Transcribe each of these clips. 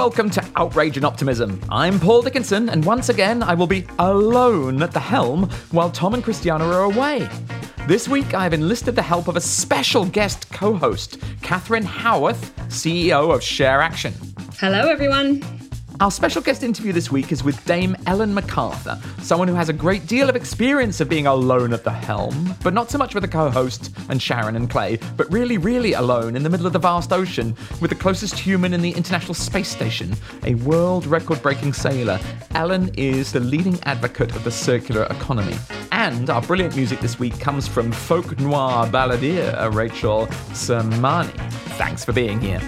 welcome to Outrage and Optimism. I'm Paul Dickinson, and once again, I will be alone at the helm while Tom and Christiana are away. This week, I've enlisted the help of a special guest co host, Catherine Howarth, CEO of Share Action. Hello, everyone. Our special guest interview this week is with Dame Ellen MacArthur, someone who has a great deal of experience of being alone at the helm, but not so much with a co host and Sharon and Clay, but really, really alone in the middle of the vast ocean with the closest human in the International Space Station, a world record breaking sailor. Ellen is the leading advocate of the circular economy. And our brilliant music this week comes from folk noir balladeer Rachel Sermanni. Thanks for being here.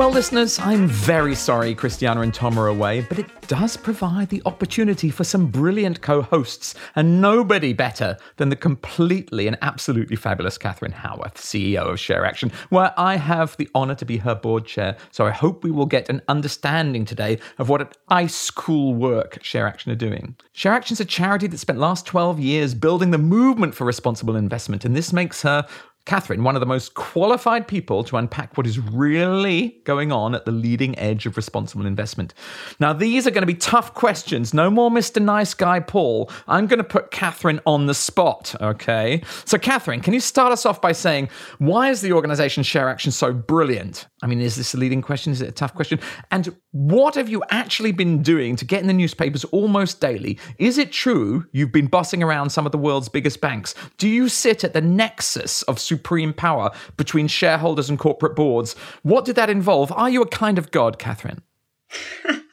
Well, listeners, I'm very sorry Christiana and Tom are away, but it does provide the opportunity for some brilliant co hosts, and nobody better than the completely and absolutely fabulous Catherine Howarth, CEO of Share Action, where I have the honour to be her board chair. So I hope we will get an understanding today of what an ice cool work Share Action are doing. Share Action is a charity that spent last 12 years building the movement for responsible investment, and this makes her Catherine, one of the most qualified people to unpack what is really going on at the leading edge of responsible investment. Now, these are going to be tough questions. No more Mr. Nice Guy Paul. I'm going to put Catherine on the spot, okay? So, Catherine, can you start us off by saying why is the organization Share Action so brilliant? I mean, is this a leading question? Is it a tough question? And what have you actually been doing to get in the newspapers almost daily? Is it true you've been bossing around some of the world's biggest banks? Do you sit at the nexus of supreme power between shareholders and corporate boards. What did that involve? Are you a kind of god, Catherine?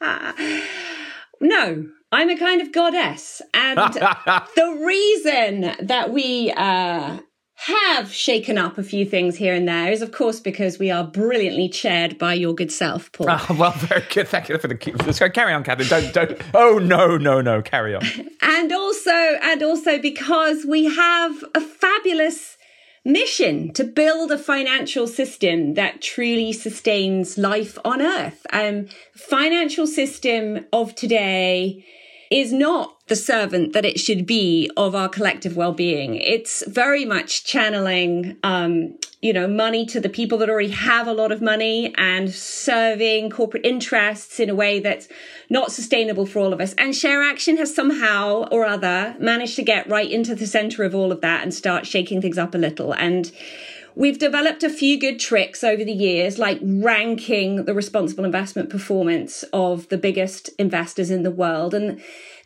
no, I'm a kind of goddess. And the reason that we uh, have shaken up a few things here and there is, of course, because we are brilliantly chaired by your good self, Paul. Oh, well, very good. Thank you for the cue. Let's go. Carry on, Catherine. Don't, don't. Oh no, no, no. Carry on. and also, and also because we have a fabulous mission to build a financial system that truly sustains life on Earth. Um, financial system of today is not the servant that it should be of our collective well-being. It's very much channeling, um, you know, money to the people that already have a lot of money and serving corporate interests in a way that's not sustainable for all of us. And Share Action has somehow or other managed to get right into the center of all of that and start shaking things up a little. And We've developed a few good tricks over the years, like ranking the responsible investment performance of the biggest investors in the world. And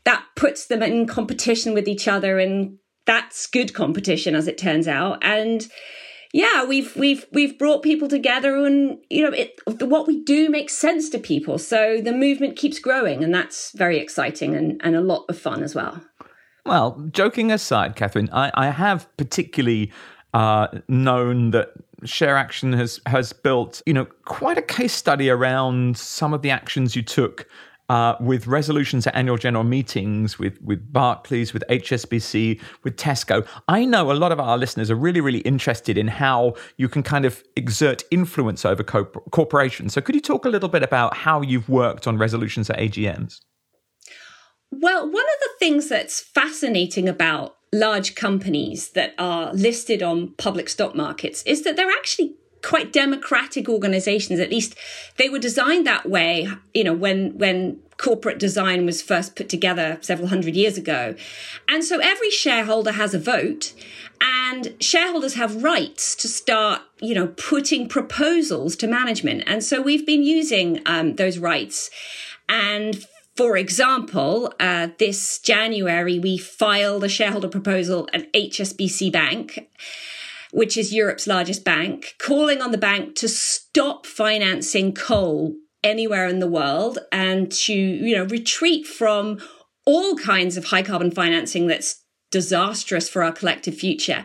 that puts them in competition with each other. And that's good competition, as it turns out. And yeah, we've we've we've brought people together, and you know, it, what we do makes sense to people. So the movement keeps growing, and that's very exciting and, and a lot of fun as well. Well, joking aside, Catherine, I, I have particularly uh, known that Share Action has has built, you know, quite a case study around some of the actions you took uh, with resolutions at annual general meetings, with with Barclays, with HSBC, with Tesco. I know a lot of our listeners are really, really interested in how you can kind of exert influence over co- corporations. So, could you talk a little bit about how you've worked on resolutions at AGMs? Well, one of the things that's fascinating about large companies that are listed on public stock markets is that they're actually quite democratic organizations. At least they were designed that way you know when when corporate design was first put together several hundred years ago. And so every shareholder has a vote and shareholders have rights to start you know putting proposals to management. And so we've been using um, those rights. And for example, uh, this January, we filed a shareholder proposal at HSBC Bank, which is Europe's largest bank, calling on the bank to stop financing coal anywhere in the world and to, you know, retreat from all kinds of high carbon financing that's disastrous for our collective future.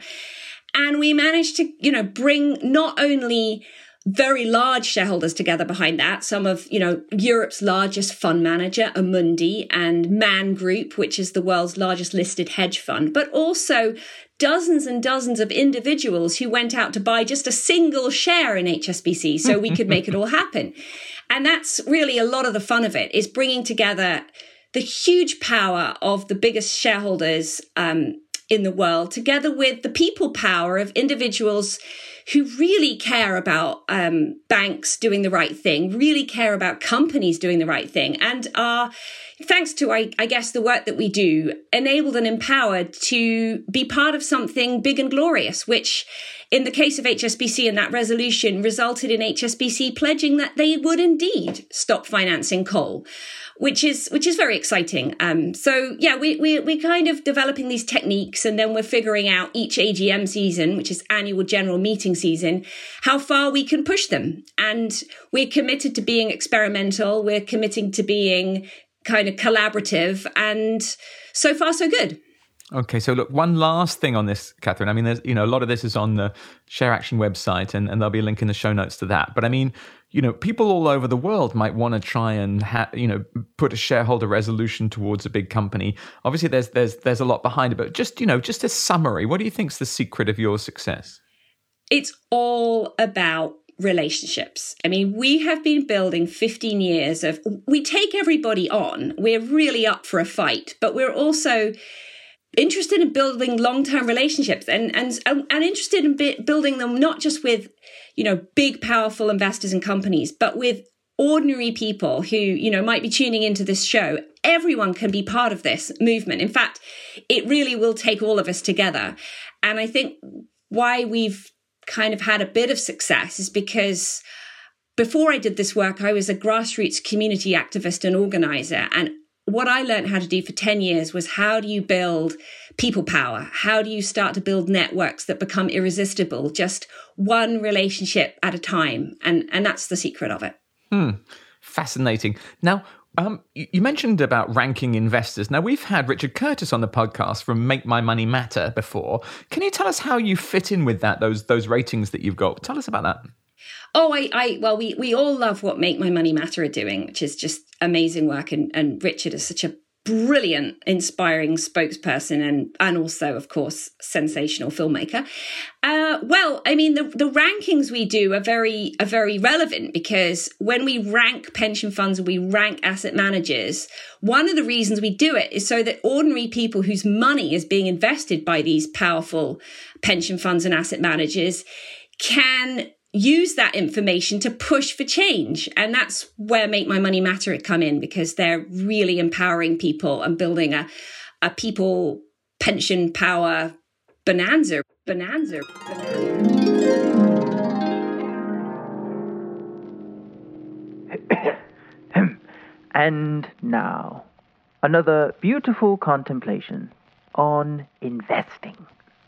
And we managed to, you know, bring not only very large shareholders together behind that. Some of, you know, Europe's largest fund manager, Amundi, and Man Group, which is the world's largest listed hedge fund, but also dozens and dozens of individuals who went out to buy just a single share in HSBC so we could make it all happen. And that's really a lot of the fun of it is bringing together the huge power of the biggest shareholders um, in the world, together with the people power of individuals who really care about um, banks doing the right thing, really care about companies doing the right thing, and are, thanks to, I, I guess, the work that we do, enabled and empowered to be part of something big and glorious, which in the case of HSBC and that resolution resulted in HSBC pledging that they would indeed stop financing coal which is which is very exciting. Um, so yeah, we we we're kind of developing these techniques, and then we're figuring out each AGM season, which is annual general meeting season, how far we can push them. And we're committed to being experimental. We're committing to being kind of collaborative, and so far so good. Okay, so look, one last thing on this, Catherine. I mean, there's you know a lot of this is on the Share Action website, and, and there'll be a link in the show notes to that. But I mean, you know, people all over the world might want to try and ha- you know put a shareholder resolution towards a big company. Obviously, there's there's there's a lot behind it, but just you know, just a summary. What do you think's the secret of your success? It's all about relationships. I mean, we have been building 15 years of, we take everybody on. We're really up for a fight, but we're also interested in building long-term relationships and and and interested in building them not just with you know big powerful investors and companies but with ordinary people who you know might be tuning into this show everyone can be part of this movement in fact it really will take all of us together and i think why we've kind of had a bit of success is because before I did this work, I was a grassroots community activist and organizer. And what I learned how to do for 10 years was how do you build people power? How do you start to build networks that become irresistible, just one relationship at a time? And, and that's the secret of it. Hmm. Fascinating. Now, um, you mentioned about ranking investors. Now, we've had Richard Curtis on the podcast from Make My Money Matter before. Can you tell us how you fit in with that, those, those ratings that you've got? Tell us about that. Oh, I, I, well, we, we all love what Make My Money Matter are doing, which is just amazing work. And, and Richard is such a brilliant, inspiring spokesperson and, and also, of course, sensational filmmaker. Uh, well, I mean, the, the rankings we do are very, are very relevant because when we rank pension funds and we rank asset managers, one of the reasons we do it is so that ordinary people whose money is being invested by these powerful pension funds and asset managers can use that information to push for change. And that's where Make My Money Matter it come in because they're really empowering people and building a, a people pension power bonanza. Bonanza. and now, another beautiful contemplation on investing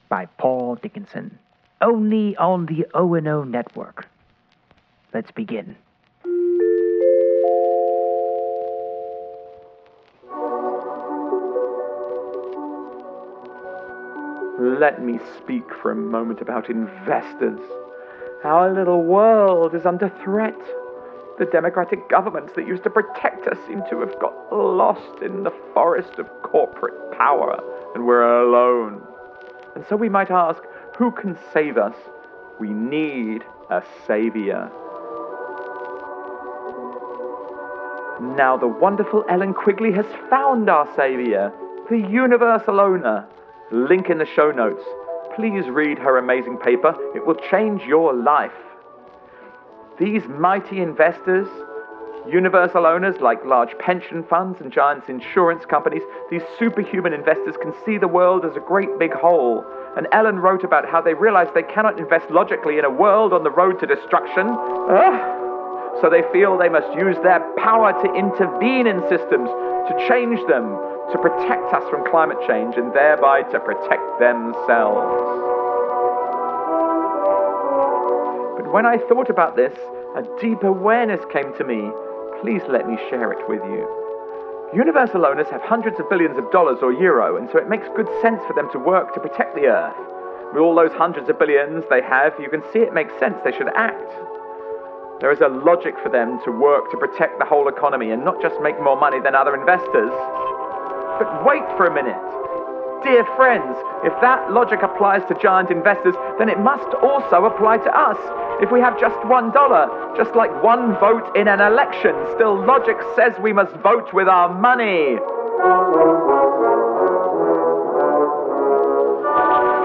by Paul Dickinson only on the O&O network. Let's begin. Let me speak for a moment about investors. Our little world is under threat. The democratic governments that used to protect us seem to have got lost in the forest of corporate power, and we're alone. And so we might ask who can save us? We need a savior. Now, the wonderful Ellen Quigley has found our savior, the universal owner. Link in the show notes. Please read her amazing paper, it will change your life. These mighty investors, universal owners like large pension funds and giant insurance companies, these superhuman investors can see the world as a great big whole and Ellen wrote about how they realize they cannot invest logically in a world on the road to destruction. So they feel they must use their power to intervene in systems, to change them, to protect us from climate change, and thereby to protect themselves. But when I thought about this, a deep awareness came to me. Please let me share it with you. Universal owners have hundreds of billions of dollars or euro, and so it makes good sense for them to work to protect the Earth. With all those hundreds of billions they have, you can see it makes sense they should act. There is a logic for them to work to protect the whole economy and not just make more money than other investors. But wait for a minute. Dear friends, if that logic applies to giant investors, then it must also apply to us. If we have just one dollar, just like one vote in an election, still logic says we must vote with our money.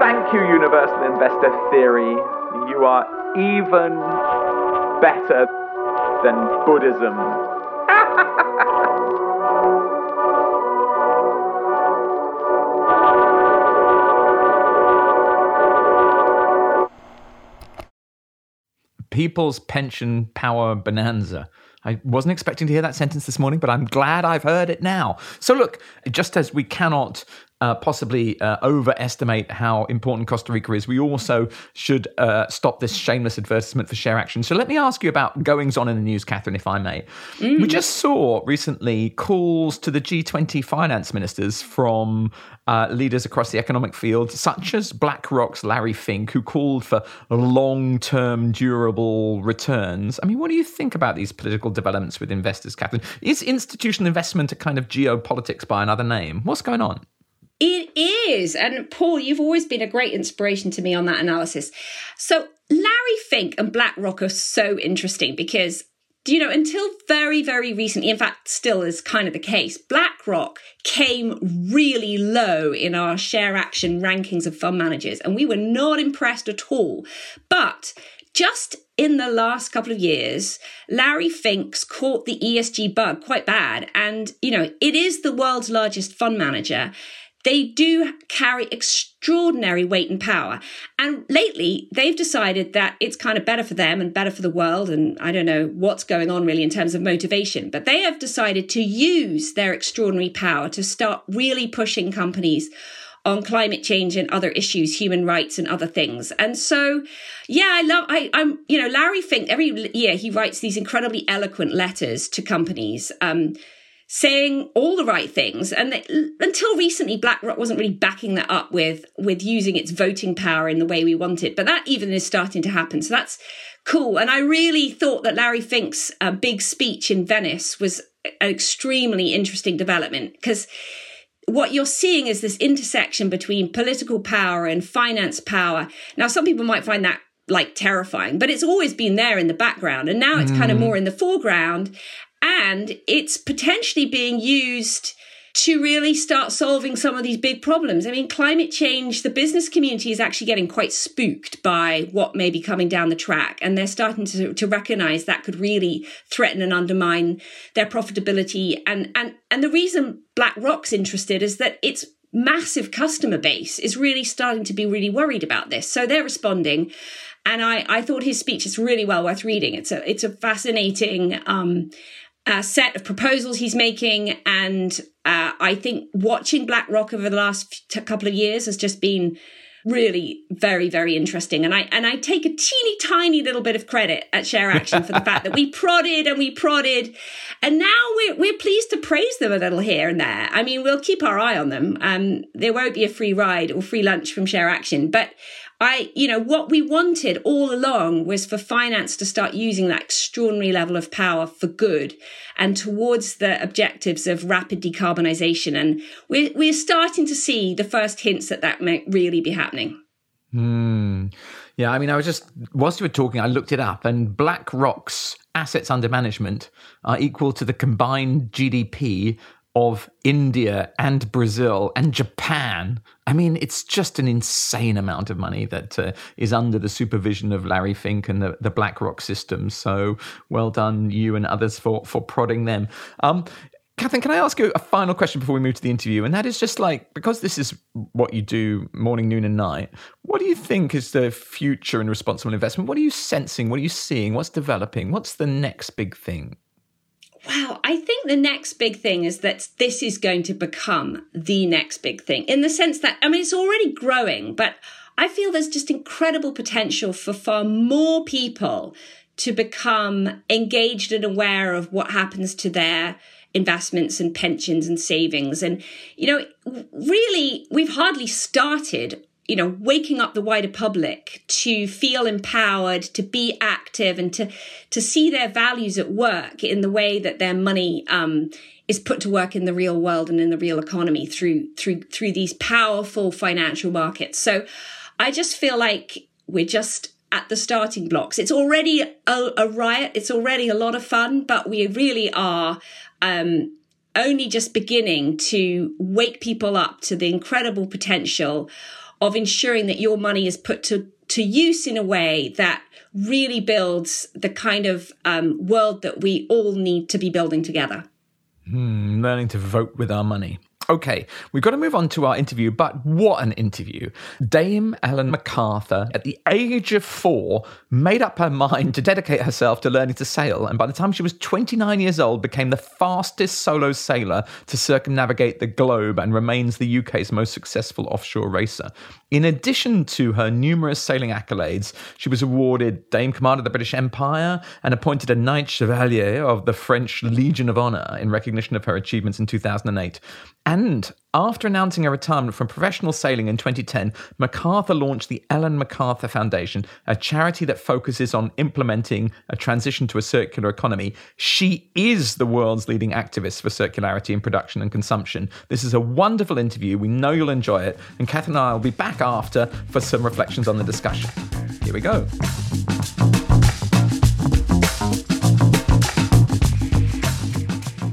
Thank you, Universal Investor Theory. You are even better than Buddhism. People's Pension Power Bonanza. I wasn't expecting to hear that sentence this morning, but I'm glad I've heard it now. So, look, just as we cannot uh, possibly uh, overestimate how important Costa Rica is, we also should uh, stop this shameless advertisement for share action. So let me ask you about goings on in the news, Catherine, if I may. Mm. We just saw recently calls to the G20 finance ministers from uh, leaders across the economic field, such as BlackRock's Larry Fink, who called for long term durable returns. I mean, what do you think about these political developments with investors, Catherine? Is institutional investment a kind of geopolitics by another name? What's going on? It is. And Paul, you've always been a great inspiration to me on that analysis. So, Larry Fink and BlackRock are so interesting because, you know, until very, very recently, in fact, still is kind of the case, BlackRock came really low in our share action rankings of fund managers, and we were not impressed at all. But just in the last couple of years, Larry Fink's caught the ESG bug quite bad. And, you know, it is the world's largest fund manager they do carry extraordinary weight and power. And lately, they've decided that it's kind of better for them and better for the world. And I don't know what's going on really in terms of motivation, but they have decided to use their extraordinary power to start really pushing companies on climate change and other issues, human rights and other things. And so, yeah, I love, I, I'm, you know, Larry Fink, every year he writes these incredibly eloquent letters to companies. Um, saying all the right things. And they, until recently blackrock wasn't really backing that up with with using its voting power in the way we wanted but that even is starting to happen. So that's cool. And i really thought that larry fink's uh, big speech in venice was an extremely interesting development. Because what you're seeing is this intersection between political power and finance power. Now some people might find that like terrifying, but it's always been there in the background. And now it's mm. kind of more in the foreground and it's potentially being used to really start solving some of these big problems. I mean, climate change, the business community is actually getting quite spooked by what may be coming down the track. And they're starting to, to recognize that could really threaten and undermine their profitability. And, and, and the reason BlackRock's interested is that its massive customer base is really starting to be really worried about this. So they're responding. And I, I thought his speech is really well worth reading. It's a, it's a fascinating, um, uh, set of proposals he's making. And uh, I think watching BlackRock over the last t- couple of years has just been really very very interesting. And i and i take a teeny tiny little bit of credit at share action for the fact that we prodded and we prodded. And now we're, we're pleased to praise them a little here and there. I mean we'll keep our eye on them. Um there won't be a free ride or free lunch from share action. But I, you know, what we wanted all along was for finance to start using that extraordinary level of power for good and towards the objectives of rapid decarbonisation. And we're, we're starting to see the first hints that that might really be happening. Hmm. Yeah, I mean, I was just, whilst you were talking, I looked it up, and BlackRock's assets under management are equal to the combined GDP of India and Brazil and Japan. I mean, it's just an insane amount of money that uh, is under the supervision of Larry Fink and the, the BlackRock system. So well done, you and others, for, for prodding them. Um, Catherine, can I ask you a final question before we move to the interview? And that is just like, because this is what you do morning, noon, and night, what do you think is the future in responsible investment? What are you sensing? What are you seeing? What's developing? What's the next big thing? Wow, I think the next big thing is that this is going to become the next big thing in the sense that, I mean, it's already growing, but I feel there's just incredible potential for far more people to become engaged and aware of what happens to their investments and pensions and savings. And, you know, really, we've hardly started you know, waking up the wider public to feel empowered, to be active, and to to see their values at work in the way that their money um, is put to work in the real world and in the real economy through through through these powerful financial markets. So, I just feel like we're just at the starting blocks. It's already a, a riot. It's already a lot of fun, but we really are. Um, only just beginning to wake people up to the incredible potential of ensuring that your money is put to, to use in a way that really builds the kind of um, world that we all need to be building together. Hmm, learning to vote with our money. Okay, we've got to move on to our interview, but what an interview. Dame Ellen MacArthur, at the age of four, made up her mind to dedicate herself to learning to sail, and by the time she was 29 years old, became the fastest solo sailor to circumnavigate the globe and remains the UK's most successful offshore racer. In addition to her numerous sailing accolades, she was awarded Dame Commander of the British Empire and appointed a Knight Chevalier of the French Legion of Honor in recognition of her achievements in 2008. And after announcing her retirement from professional sailing in 2010, MacArthur launched the Ellen MacArthur Foundation, a charity that focuses on implementing a transition to a circular economy. She is the world's leading activist for circularity in production and consumption. This is a wonderful interview. We know you'll enjoy it. And Kath and I will be back after for some reflections on the discussion. Here we go.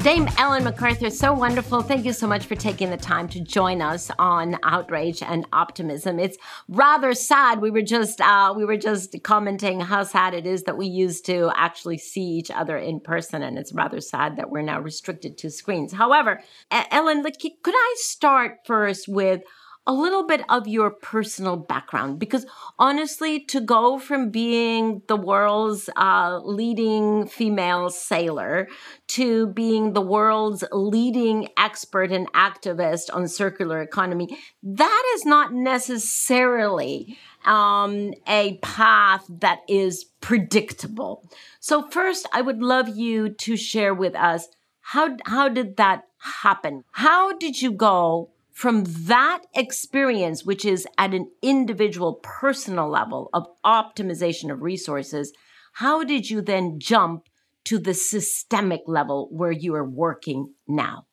Dame Ellen MacArthur, so wonderful. Thank you so much for taking the time to join us on Outrage and Optimism. It's rather sad. We were just uh, we were just commenting how sad it is that we used to actually see each other in person, and it's rather sad that we're now restricted to screens. However, Ellen, could I start first with a little bit of your personal background because honestly to go from being the world's uh, leading female sailor to being the world's leading expert and activist on circular economy that is not necessarily um, a path that is predictable. So first i would love you to share with us how how did that happen? How did you go from that experience, which is at an individual personal level of optimization of resources, how did you then jump to the systemic level where you are working now?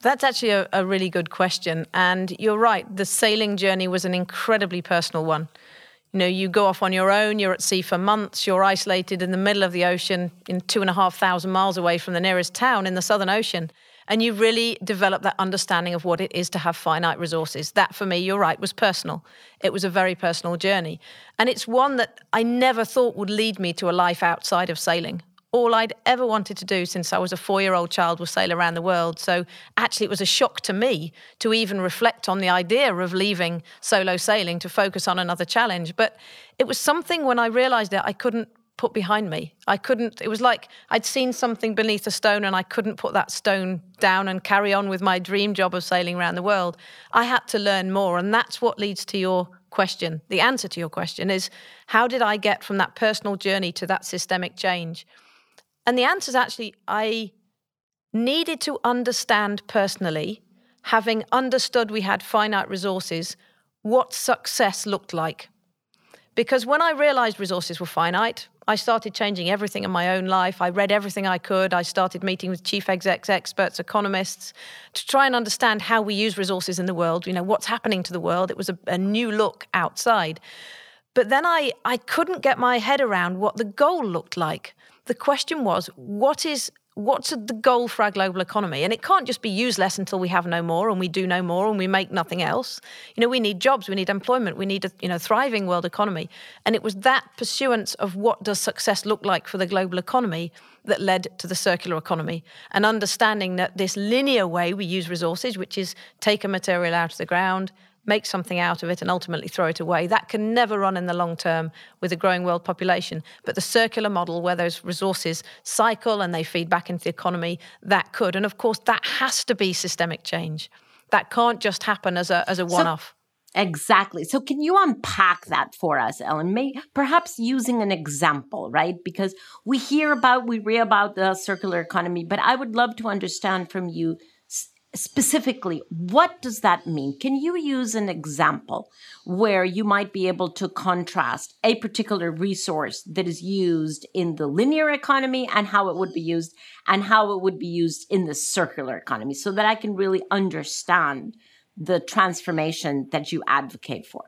That's actually a, a, really good question. And you're right, the sailing journey was an incredibly personal one. You know, you go off on your own, you're at sea for months, you're isolated in the middle of the ocean, in two and a half thousand miles away from the nearest town in the Southern Ocean and you really develop that understanding of what it is to have finite resources. That for me, you're right, was personal. It was a very personal journey. And it's one that I never thought would lead me to a life outside of sailing. All I'd ever wanted to do since I was a four year old child was sail around the world. So actually, it was a shock to me to even reflect on the idea of leaving solo sailing to focus on another challenge. But it was something when I realized that I couldn't put behind me. I couldn't, it was like I'd seen something beneath a stone and I couldn't put that stone down and carry on with my dream job of sailing around the world. I had to learn more. And that's what leads to your question. The answer to your question is how did I get from that personal journey to that systemic change? And the answer is actually I needed to understand personally, having understood we had finite resources, what success looked like. Because when I realized resources were finite, I started changing everything in my own life. I read everything I could. I started meeting with chief execs, experts, economists to try and understand how we use resources in the world, you know, what's happening to the world. It was a, a new look outside. But then I, I couldn't get my head around what the goal looked like. The question was, what is what's the goal for our global economy? And it can't just be use less until we have no more and we do no more and we make nothing else. You know, we need jobs, we need employment, we need a you know thriving world economy. And it was that pursuance of what does success look like for the global economy that led to the circular economy and understanding that this linear way we use resources, which is take a material out of the ground, make something out of it and ultimately throw it away. That can never run in the long term with a growing world population. But the circular model, where those resources cycle and they feed back into the economy, that could. And of course, that has to be systemic change. That can't just happen as a, as a one off. So, exactly. So, can you unpack that for us, Ellen? May, perhaps using an example, right? Because we hear about, we read about the circular economy, but I would love to understand from you specifically, what does that mean? Can you use an example where you might be able to contrast a particular resource that is used in the linear economy and how it would be used, and how it would be used in the circular economy, so that I can really understand the transformation that you advocate for?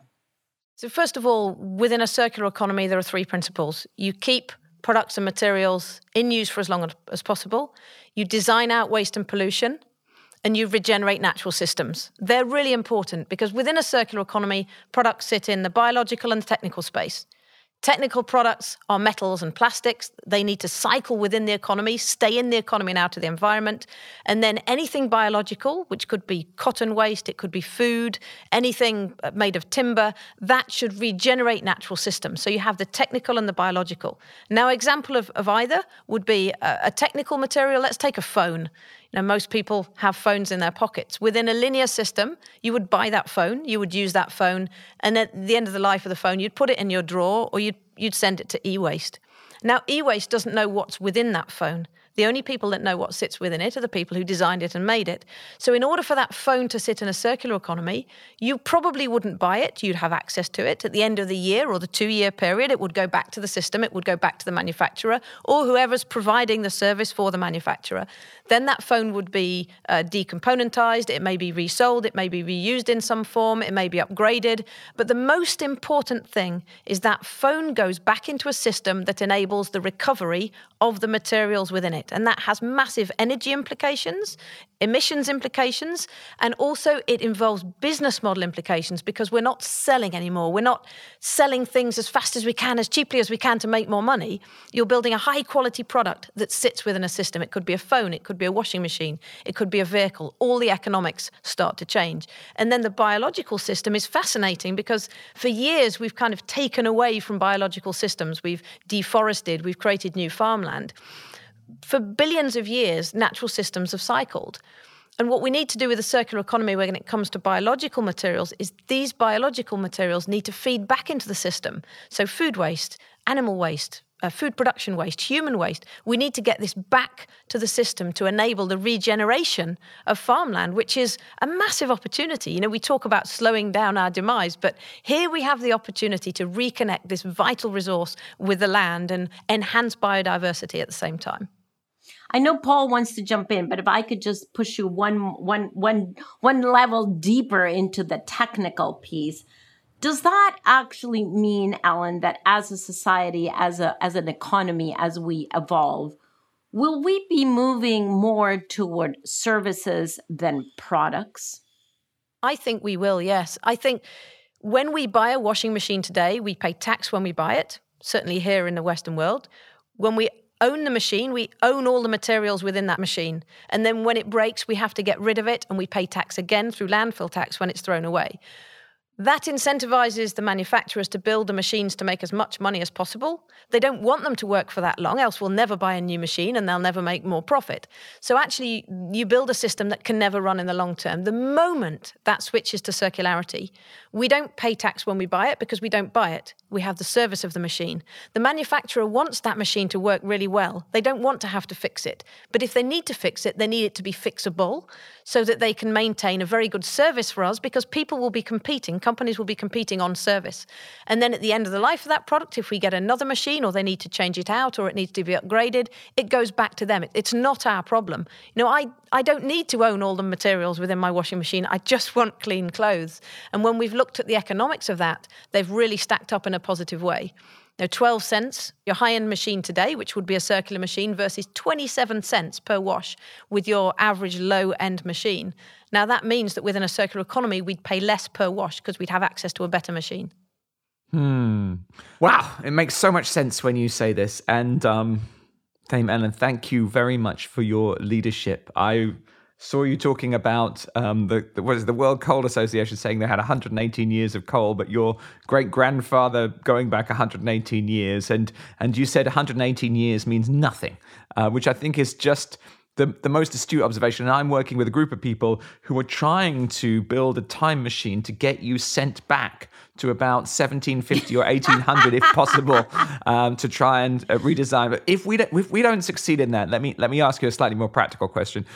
So, first of all, within a circular economy, there are three principles. You keep products and materials in use for as long as possible, you design out waste and pollution and you regenerate natural systems. They're really important because within a circular economy, products sit in the biological and the technical space. Technical products are metals and plastics. They need to cycle within the economy, stay in the economy and out of the environment. And then anything biological, which could be cotton waste, it could be food, anything uh, made of timber, that should regenerate natural systems. So you have the technical and the biological. Now, example of, of either would be a, a technical material. Let's take a phone. Know, most people have phones in their pockets. Within a linear system, you would buy that phone, you would use that phone, and at the end of the life of the phone, you'd put it in your drawer or you'd, you'd send it to e waste. Now, e waste doesn't know what's within that phone. The only people that know what sits within it are the people who designed it and made it. So, in order for that phone to sit in a circular economy, you probably wouldn't buy it. You'd have access to it. At the end of the year or the two year period, it would go back to the system, it would go back to the manufacturer or whoever's providing the service for the manufacturer. Then that phone would be uh, decomponentized, it may be resold, it may be reused in some form, it may be upgraded. But the most important thing is that phone goes back into a system that enables the recovery of the materials within it. And that has massive energy implications, emissions implications, and also it involves business model implications because we're not selling anymore. We're not selling things as fast as we can, as cheaply as we can to make more money. You're building a high quality product that sits within a system. It could be a phone, it could be a washing machine, it could be a vehicle. All the economics start to change. And then the biological system is fascinating because for years we've kind of taken away from biological systems. We've deforested, we've created new farmland for billions of years, natural systems have cycled. And what we need to do with the circular economy when it comes to biological materials is these biological materials need to feed back into the system. So, food waste, animal waste, uh, food production waste, human waste, we need to get this back to the system to enable the regeneration of farmland, which is a massive opportunity. You know, we talk about slowing down our demise, but here we have the opportunity to reconnect this vital resource with the land and enhance biodiversity at the same time. I know Paul wants to jump in, but if I could just push you one one one one level deeper into the technical piece. Does that actually mean, Ellen, that as a society, as a as an economy, as we evolve, will we be moving more toward services than products? I think we will, yes. I think when we buy a washing machine today, we pay tax when we buy it, certainly here in the Western world. When we own the machine, we own all the materials within that machine. And then when it breaks, we have to get rid of it and we pay tax again through landfill tax when it's thrown away. That incentivizes the manufacturers to build the machines to make as much money as possible. They don't want them to work for that long, else we'll never buy a new machine and they'll never make more profit. So, actually, you build a system that can never run in the long term. The moment that switches to circularity, we don't pay tax when we buy it because we don't buy it. We have the service of the machine. The manufacturer wants that machine to work really well. They don't want to have to fix it. But if they need to fix it, they need it to be fixable so that they can maintain a very good service for us because people will be competing companies will be competing on service. And then at the end of the life of that product, if we get another machine or they need to change it out or it needs to be upgraded, it goes back to them. It's not our problem. You know, I, I don't need to own all the materials within my washing machine. I just want clean clothes. And when we've looked at the economics of that, they've really stacked up in a positive way. Now, 12 cents, your high end machine today, which would be a circular machine, versus 27 cents per wash with your average low end machine. Now, that means that within a circular economy, we'd pay less per wash because we'd have access to a better machine. Hmm. Wow. It makes so much sense when you say this. And, um, Dame Ellen, thank you very much for your leadership. I saw you talking about um, the, the what is the World Coal Association saying they had 118 years of coal, but your great grandfather going back 118 years, and and you said 118 years means nothing, uh, which I think is just. The, the most astute observation, and I'm working with a group of people who are trying to build a time machine to get you sent back to about 1750 or 1800 if possible um, to try and uh, redesign. But if we don't, if we don't succeed in that, let me let me ask you a slightly more practical question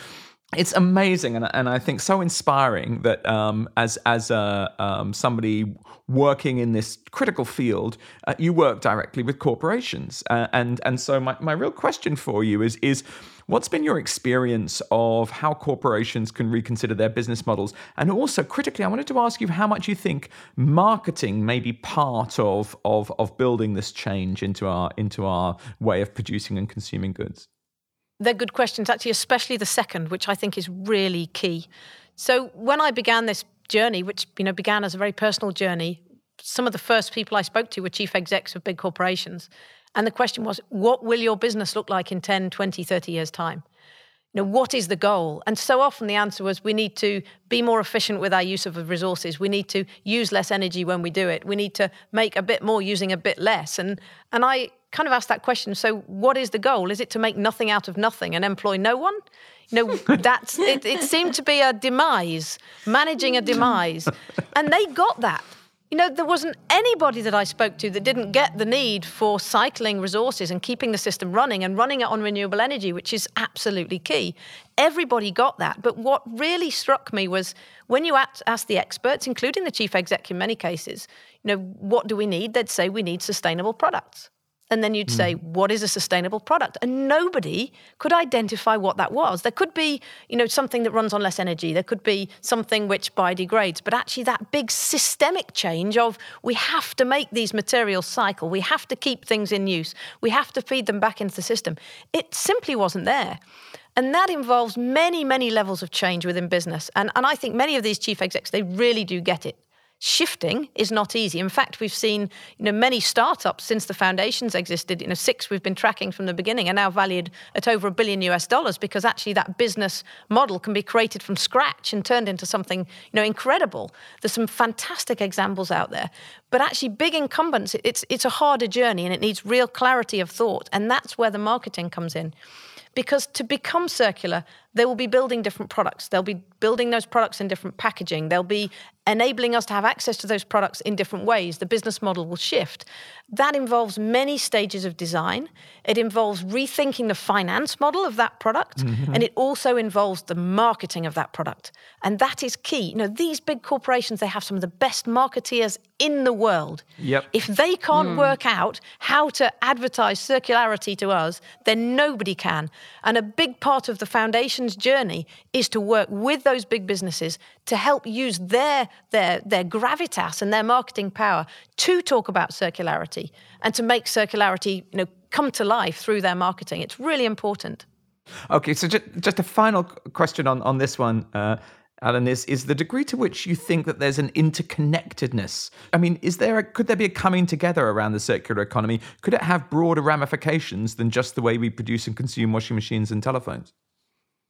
it's amazing and, and I think so inspiring that um, as as um, somebody working in this critical field, uh, you work directly with corporations, uh, and and so my, my real question for you is is what's been your experience of how corporations can reconsider their business models, and also critically, I wanted to ask you how much you think marketing may be part of of of building this change into our into our way of producing and consuming goods. They're good questions, actually, especially the second, which I think is really key. So when I began this journey, which you know began as a very personal journey, some of the first people I spoke to were chief execs of big corporations. And the question was, what will your business look like in 10, 20, 30 years' time? You know, what is the goal? And so often the answer was we need to be more efficient with our use of resources. We need to use less energy when we do it. We need to make a bit more using a bit less. And and I kind of asked that question. So what is the goal? Is it to make nothing out of nothing and employ no one? You know, that's it, it seemed to be a demise, managing a demise. And they got that you know, there wasn't anybody that I spoke to that didn't get the need for cycling resources and keeping the system running and running it on renewable energy, which is absolutely key. Everybody got that. But what really struck me was when you ask the experts, including the chief exec in many cases, you know, what do we need? They'd say we need sustainable products. And then you'd say, hmm. what is a sustainable product? And nobody could identify what that was. There could be, you know, something that runs on less energy. There could be something which biodegrades. But actually, that big systemic change of we have to make these materials cycle, we have to keep things in use, we have to feed them back into the system, it simply wasn't there. And that involves many, many levels of change within business. And, and I think many of these chief execs, they really do get it shifting is not easy. In fact, we've seen you know many startups since the foundations existed. You know, six we've been tracking from the beginning are now valued at over a billion US dollars because actually that business model can be created from scratch and turned into something you know incredible. There's some fantastic examples out there, but actually big incumbents, it's it's a harder journey and it needs real clarity of thought, and that's where the marketing comes in. Because to become circular, they will be building different products. They'll be building those products in different packaging. They'll be enabling us to have access to those products in different ways. The business model will shift. That involves many stages of design. It involves rethinking the finance model of that product, mm-hmm. and it also involves the marketing of that product. And that is key. You know, these big corporations, they have some of the best marketeers in the world. Yep. If they can't mm. work out how to advertise circularity to us, then nobody can. And a big part of the journey is to work with those big businesses to help use their their their gravitas and their marketing power to talk about circularity and to make circularity, you know, come to life through their marketing. It's really important. Okay, so just, just a final question on on this one. Uh, Alan, is is the degree to which you think that there's an interconnectedness. I mean, is there a, could there be a coming together around the circular economy? Could it have broader ramifications than just the way we produce and consume washing machines and telephones?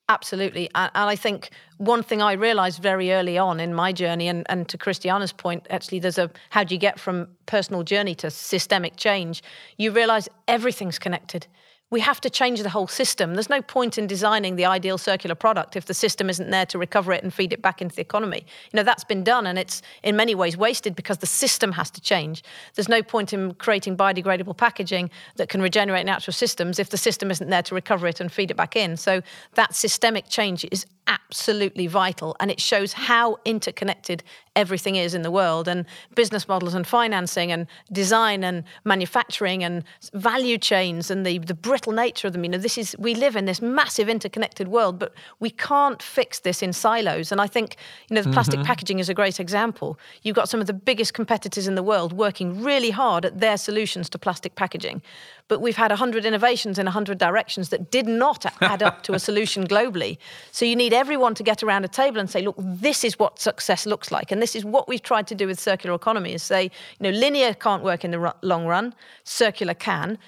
Absolutely. And I think one thing I realized very early on in my journey, and, and to Christiana's point, actually, there's a how do you get from personal journey to systemic change? You realize everything's connected we have to change the whole system. There's no point in designing the ideal circular product if the system isn't there to recover it and feed it back into the economy. You know, that's been done and it's in many ways wasted because the system has to change. There's no point in creating biodegradable packaging that can regenerate natural systems if the system isn't there to recover it and feed it back in. So that systemic change is absolutely vital and it shows how interconnected everything is in the world and business models and financing and design and manufacturing and value chains and the, the brittle nature of them you know this is we live in this massive interconnected world but we can't fix this in silos and i think you know the plastic mm-hmm. packaging is a great example you've got some of the biggest competitors in the world working really hard at their solutions to plastic packaging but we've had 100 innovations in 100 directions that did not add up to a solution globally. So you need everyone to get around a table and say, look, this is what success looks like. And this is what we've tried to do with circular economy is say, you know, linear can't work in the long run, circular can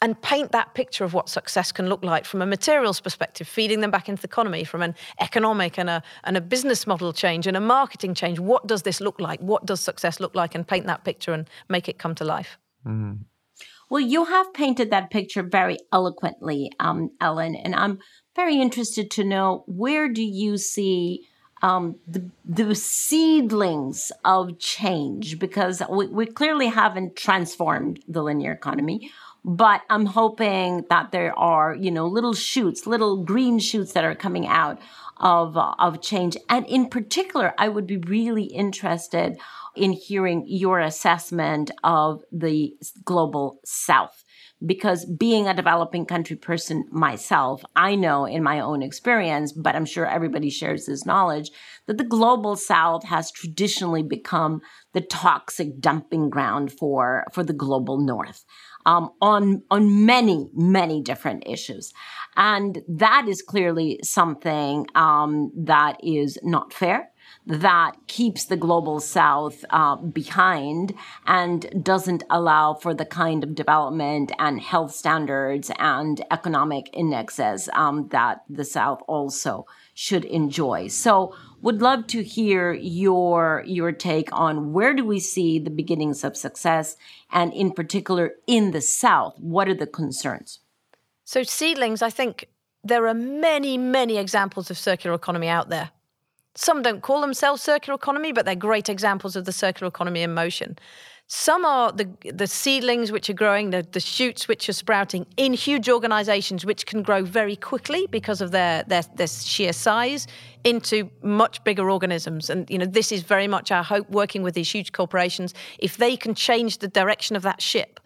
and paint that picture of what success can look like from a materials perspective, feeding them back into the economy, from an economic and a, and a business model change and a marketing change. What does this look like? What does success look like? And paint that picture and make it come to life. Mm. Well, you have painted that picture very eloquently, um, Ellen, and I'm very interested to know where do you see um, the, the seedlings of change because we, we clearly haven't transformed the linear economy but i'm hoping that there are you know little shoots little green shoots that are coming out of uh, of change and in particular i would be really interested in hearing your assessment of the global south because being a developing country person myself, I know in my own experience, but I'm sure everybody shares this knowledge, that the global south has traditionally become the toxic dumping ground for, for the global north. Um, on on many many different issues, and that is clearly something um, that is not fair that keeps the global south uh, behind and doesn't allow for the kind of development and health standards and economic indexes um, that the south also should enjoy. So would love to hear your your take on where do we see the beginnings of success and in particular in the south what are the concerns so seedlings i think there are many many examples of circular economy out there some don't call themselves circular economy, but they're great examples of the circular economy in motion. Some are the the seedlings which are growing, the, the shoots which are sprouting in huge organizations which can grow very quickly because of their, their their sheer size into much bigger organisms. And you know, this is very much our hope working with these huge corporations. If they can change the direction of that ship,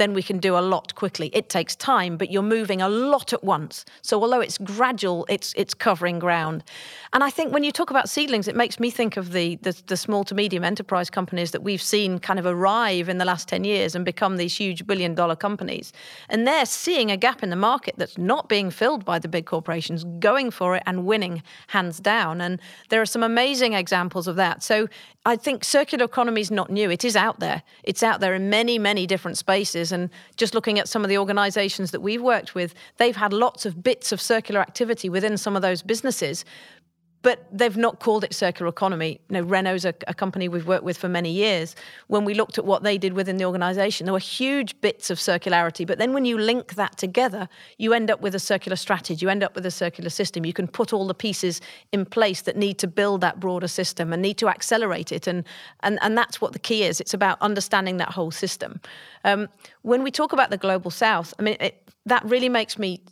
then we can do a lot quickly. It takes time, but you're moving a lot at once. So although it's gradual, it's it's covering ground. And I think when you talk about seedlings, it makes me think of the, the, the small to medium enterprise companies that we've seen kind of arrive in the last 10 years and become these huge billion dollar companies. And they're seeing a gap in the market that's not being filled by the big corporations, going for it and winning hands down. And there are some amazing examples of that. So I think circular economy is not new. It is out there. It's out there in many, many different spaces. And just looking at some of the organizations that we've worked with, they've had lots of bits of circular activity within some of those businesses but they've not called it circular economy. You know, Renault's a, a, company we've worked with for many years. When we looked at what they did within the organization, there were huge bits of circularity. But then when you link that together, you end up with a circular strategy, you end up with a circular system. You can put all the pieces in place that need to build that broader system and need to accelerate it. And, and, and that's what the key is. It's about understanding that whole system. Um, when we talk about the global south, I mean, it, that really makes me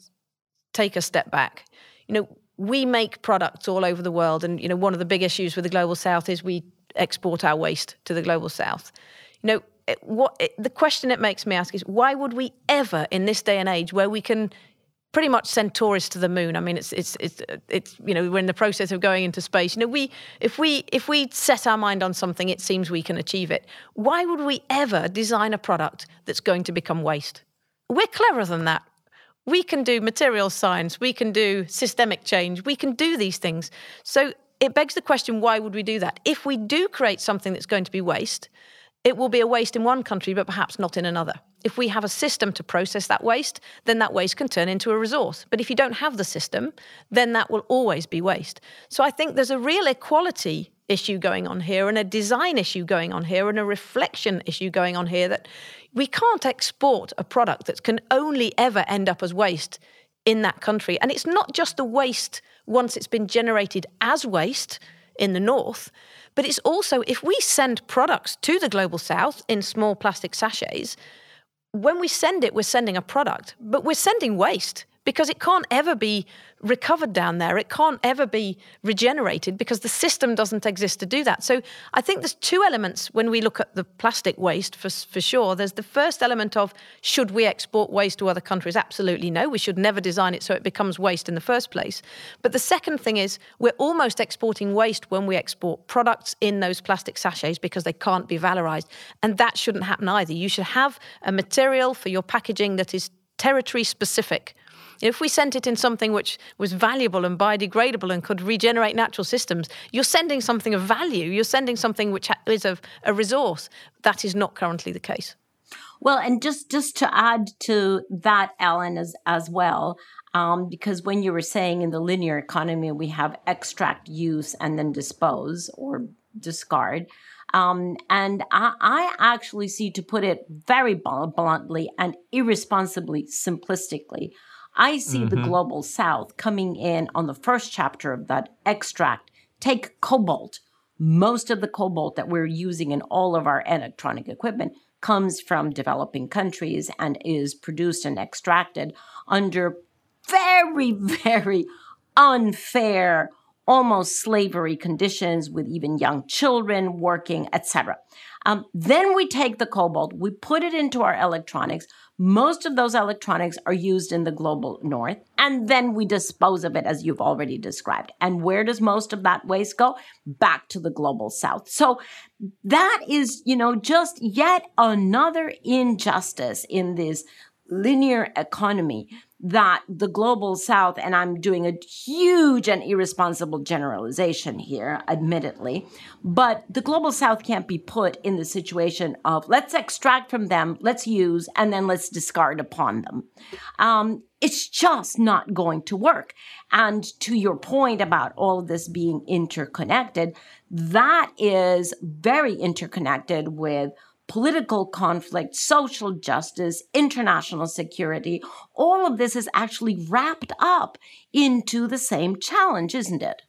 take a step back. You know, we make products all over the world, and you know one of the big issues with the global south is we export our waste to the global south. You know it, what it, the question it makes me ask is why would we ever, in this day and age, where we can pretty much send tourists to the moon. I mean, it's it's it's it's you know we're in the process of going into space. You know, we if we if we set our mind on something, it seems we can achieve it. Why would we ever design a product that's going to become waste? We're cleverer than that we can do material science, we can do systemic change, we can do these things. So it begs the question why would we do that? If we do create something that's going to be waste, it will be a waste in one country, but perhaps not in another. If we have a system to process that waste, then that waste can turn into a resource. But if you don't have the system, then that will always be waste. So I think there's a real equality issue going on here and a design issue going on here and a reflection issue going on here that we can't export a product that can only ever end up as waste in that country. And it's not just the waste once it's been generated as waste in the north, but it's also if we send products to the global south in small plastic sachets, when we send it, we're sending a product, but we're sending waste because it can't ever be recovered down there. It can't ever be regenerated because the system doesn't exist to do that. So I think there's two elements when we look at the plastic waste for, for sure. There's the first element of should we export waste to other countries? Absolutely no. We should never design it so it becomes waste in the first place. But the second thing is we're almost exporting waste when we export products in those plastic sachets because they can't be valorized. And that shouldn't happen either. You should have a material for your packaging that is territory specific if we sent it in something which was valuable and biodegradable and could regenerate natural systems, you're sending something of value. You're sending something which is a, a resource. That is not currently the case. Well, and just just to add to that, Ellen, as as well, um, because when you were saying in the linear economy we have extract, use, and then dispose or discard. Um, and I, I, actually see, to put it very bluntly and irresponsibly simplistically, I see mm-hmm. the global south coming in on the first chapter of that extract. Take cobalt. Most of the cobalt that we're using in all of our electronic equipment comes from developing countries and is produced and extracted under very, very unfair almost slavery conditions with even young children working, etc. Um, then we take the cobalt, we put it into our electronics. Most of those electronics are used in the global north, and then we dispose of it as you've already described. And where does most of that waste go? Back to the global south. So that is, you know, just yet another injustice in this linear economy that the global south, and I'm doing a huge and irresponsible generalization here, admittedly, but the global south can't be put in the situation of let's extract from them, let's use, and then let's discard upon them. Um, it's just not going to work. And to your point about all of this being interconnected, that is very interconnected with political conflict, social justice, international security, all of this is actually wrapped up into the same challenge, isn't it?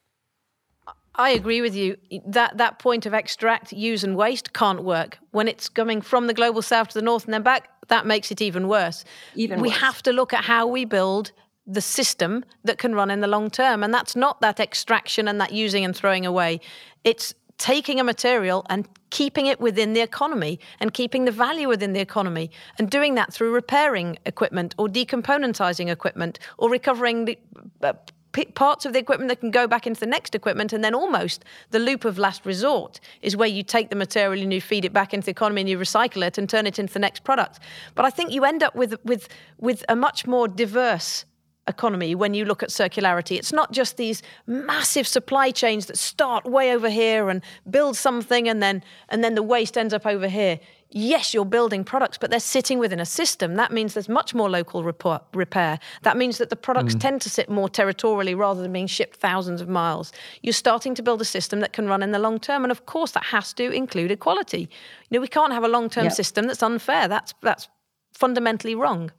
I agree with you. That that point of extract, use, and waste can't work. When it's coming from the global south to the north and then back, that makes it even worse. Even we worse. have to look at how we build the system that can run in the long term. And that's not that extraction and that using and throwing away. It's taking a material and keeping it within the economy and keeping the value within the economy and doing that through repairing equipment or decomponentizing equipment or recovering the uh, p- parts of the equipment that can go back into the next equipment. And then almost the loop of last resort is where you take the material and you feed it back into the economy and you recycle it and turn it into the next product. But i think you end up with with with a much more diverse economy when you look at circularity. It's not just these massive supply chains that start way over here and build something and then and then the waste ends up over here. Yes, you're building products, but they're sitting within a system. That means there's much more local repair. repair. That means that the products mm. tend to sit more territorially rather than being shipped thousands of miles. You're starting to build a system that can run in the long term, and of course, that has to include equality. You know, we can't have a long-term Yep. system that's unfair. That's that's fundamentally wrong.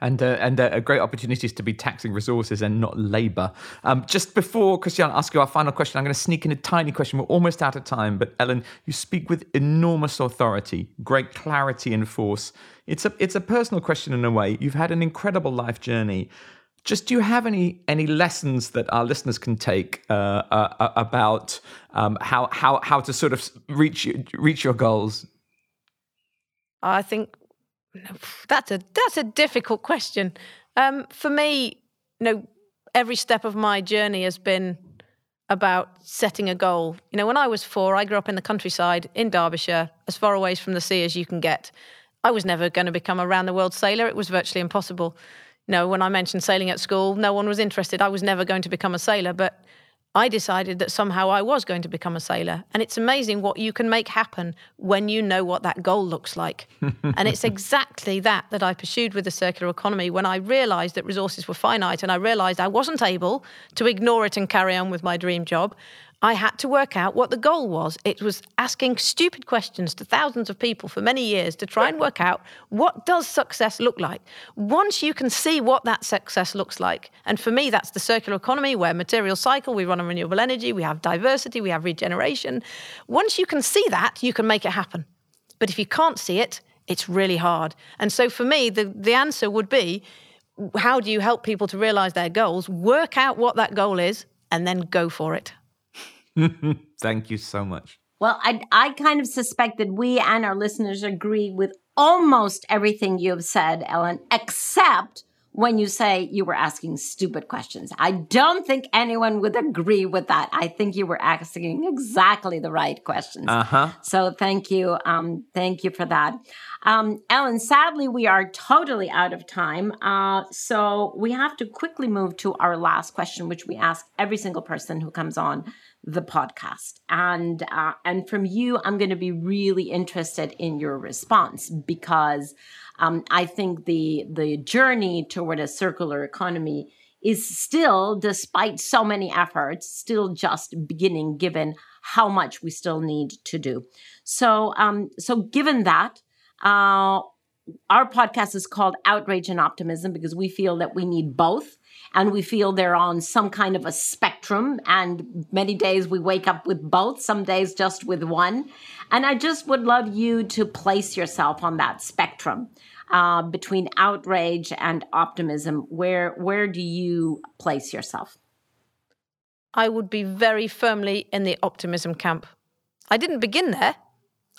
And uh, and uh, great opportunities to be taxing resources and not labour. Um, just before Christiana ask you our final question, I'm going to sneak in a tiny question. We're almost out of time, but Ellen, you speak with enormous authority, great clarity and force. It's a it's a personal question in a way. You've had an incredible life journey. Just do you have any any lessons that our listeners can take uh, uh, uh, about um, how how how to sort of reach reach your goals? I think that's a that's a difficult question. Um, for me, you know, every step of my journey has been about setting a goal. You know, when I was four, I grew up in the countryside in Derbyshire, as far away from the sea as you can get. I was never going to become a round the world sailor. It was virtually impossible. You know, when I mentioned sailing at school, no one was interested. I was never going to become a sailor, but I decided that somehow I was going to become a sailor. And it's amazing what you can make happen when you know what that goal looks like. and it's exactly that that I pursued with the circular economy when I realized that resources were finite and I realized I wasn't able to ignore it and carry on with my dream job. I had to work out what the goal was. It was asking stupid questions to thousands of people for many years to try and work out what does success look like. Once you can see what that success looks like, and for me that's the circular economy where material cycle, we run on renewable energy, we have diversity, we have regeneration. Once you can see that, you can make it happen. But if you can't see it, it's really hard. And so for me, the, the answer would be how do you help people to realize their goals, work out what that goal is, and then go for it? Thank you so much. Well, I, I kind of suspect that we and our listeners agree with almost everything you have said, Ellen, except when you say you were asking stupid questions. I don't think anyone would agree with that. I think you were asking exactly the right questions. Uh huh. So thank you. Um, thank you for that. Um, Ellen, sadly, we are totally out of time. Uh, so we have to quickly move to our last question, which we ask every single person who comes on the podcast. And uh, and from you, I'm going to be really interested in your response because um, I think the the journey toward a circular economy is still, despite so many efforts, still just beginning. Given how much we still need to do. So um, so given that. Uh, our podcast is called Outrage and Optimism because we feel that we need both and we feel they're on some kind of a spectrum. And many days we wake up with both, some days just with one. And I just would love you to place yourself on that spectrum uh, between outrage and optimism. Where where do you place yourself? I would be very firmly in the optimism camp. I didn't begin there,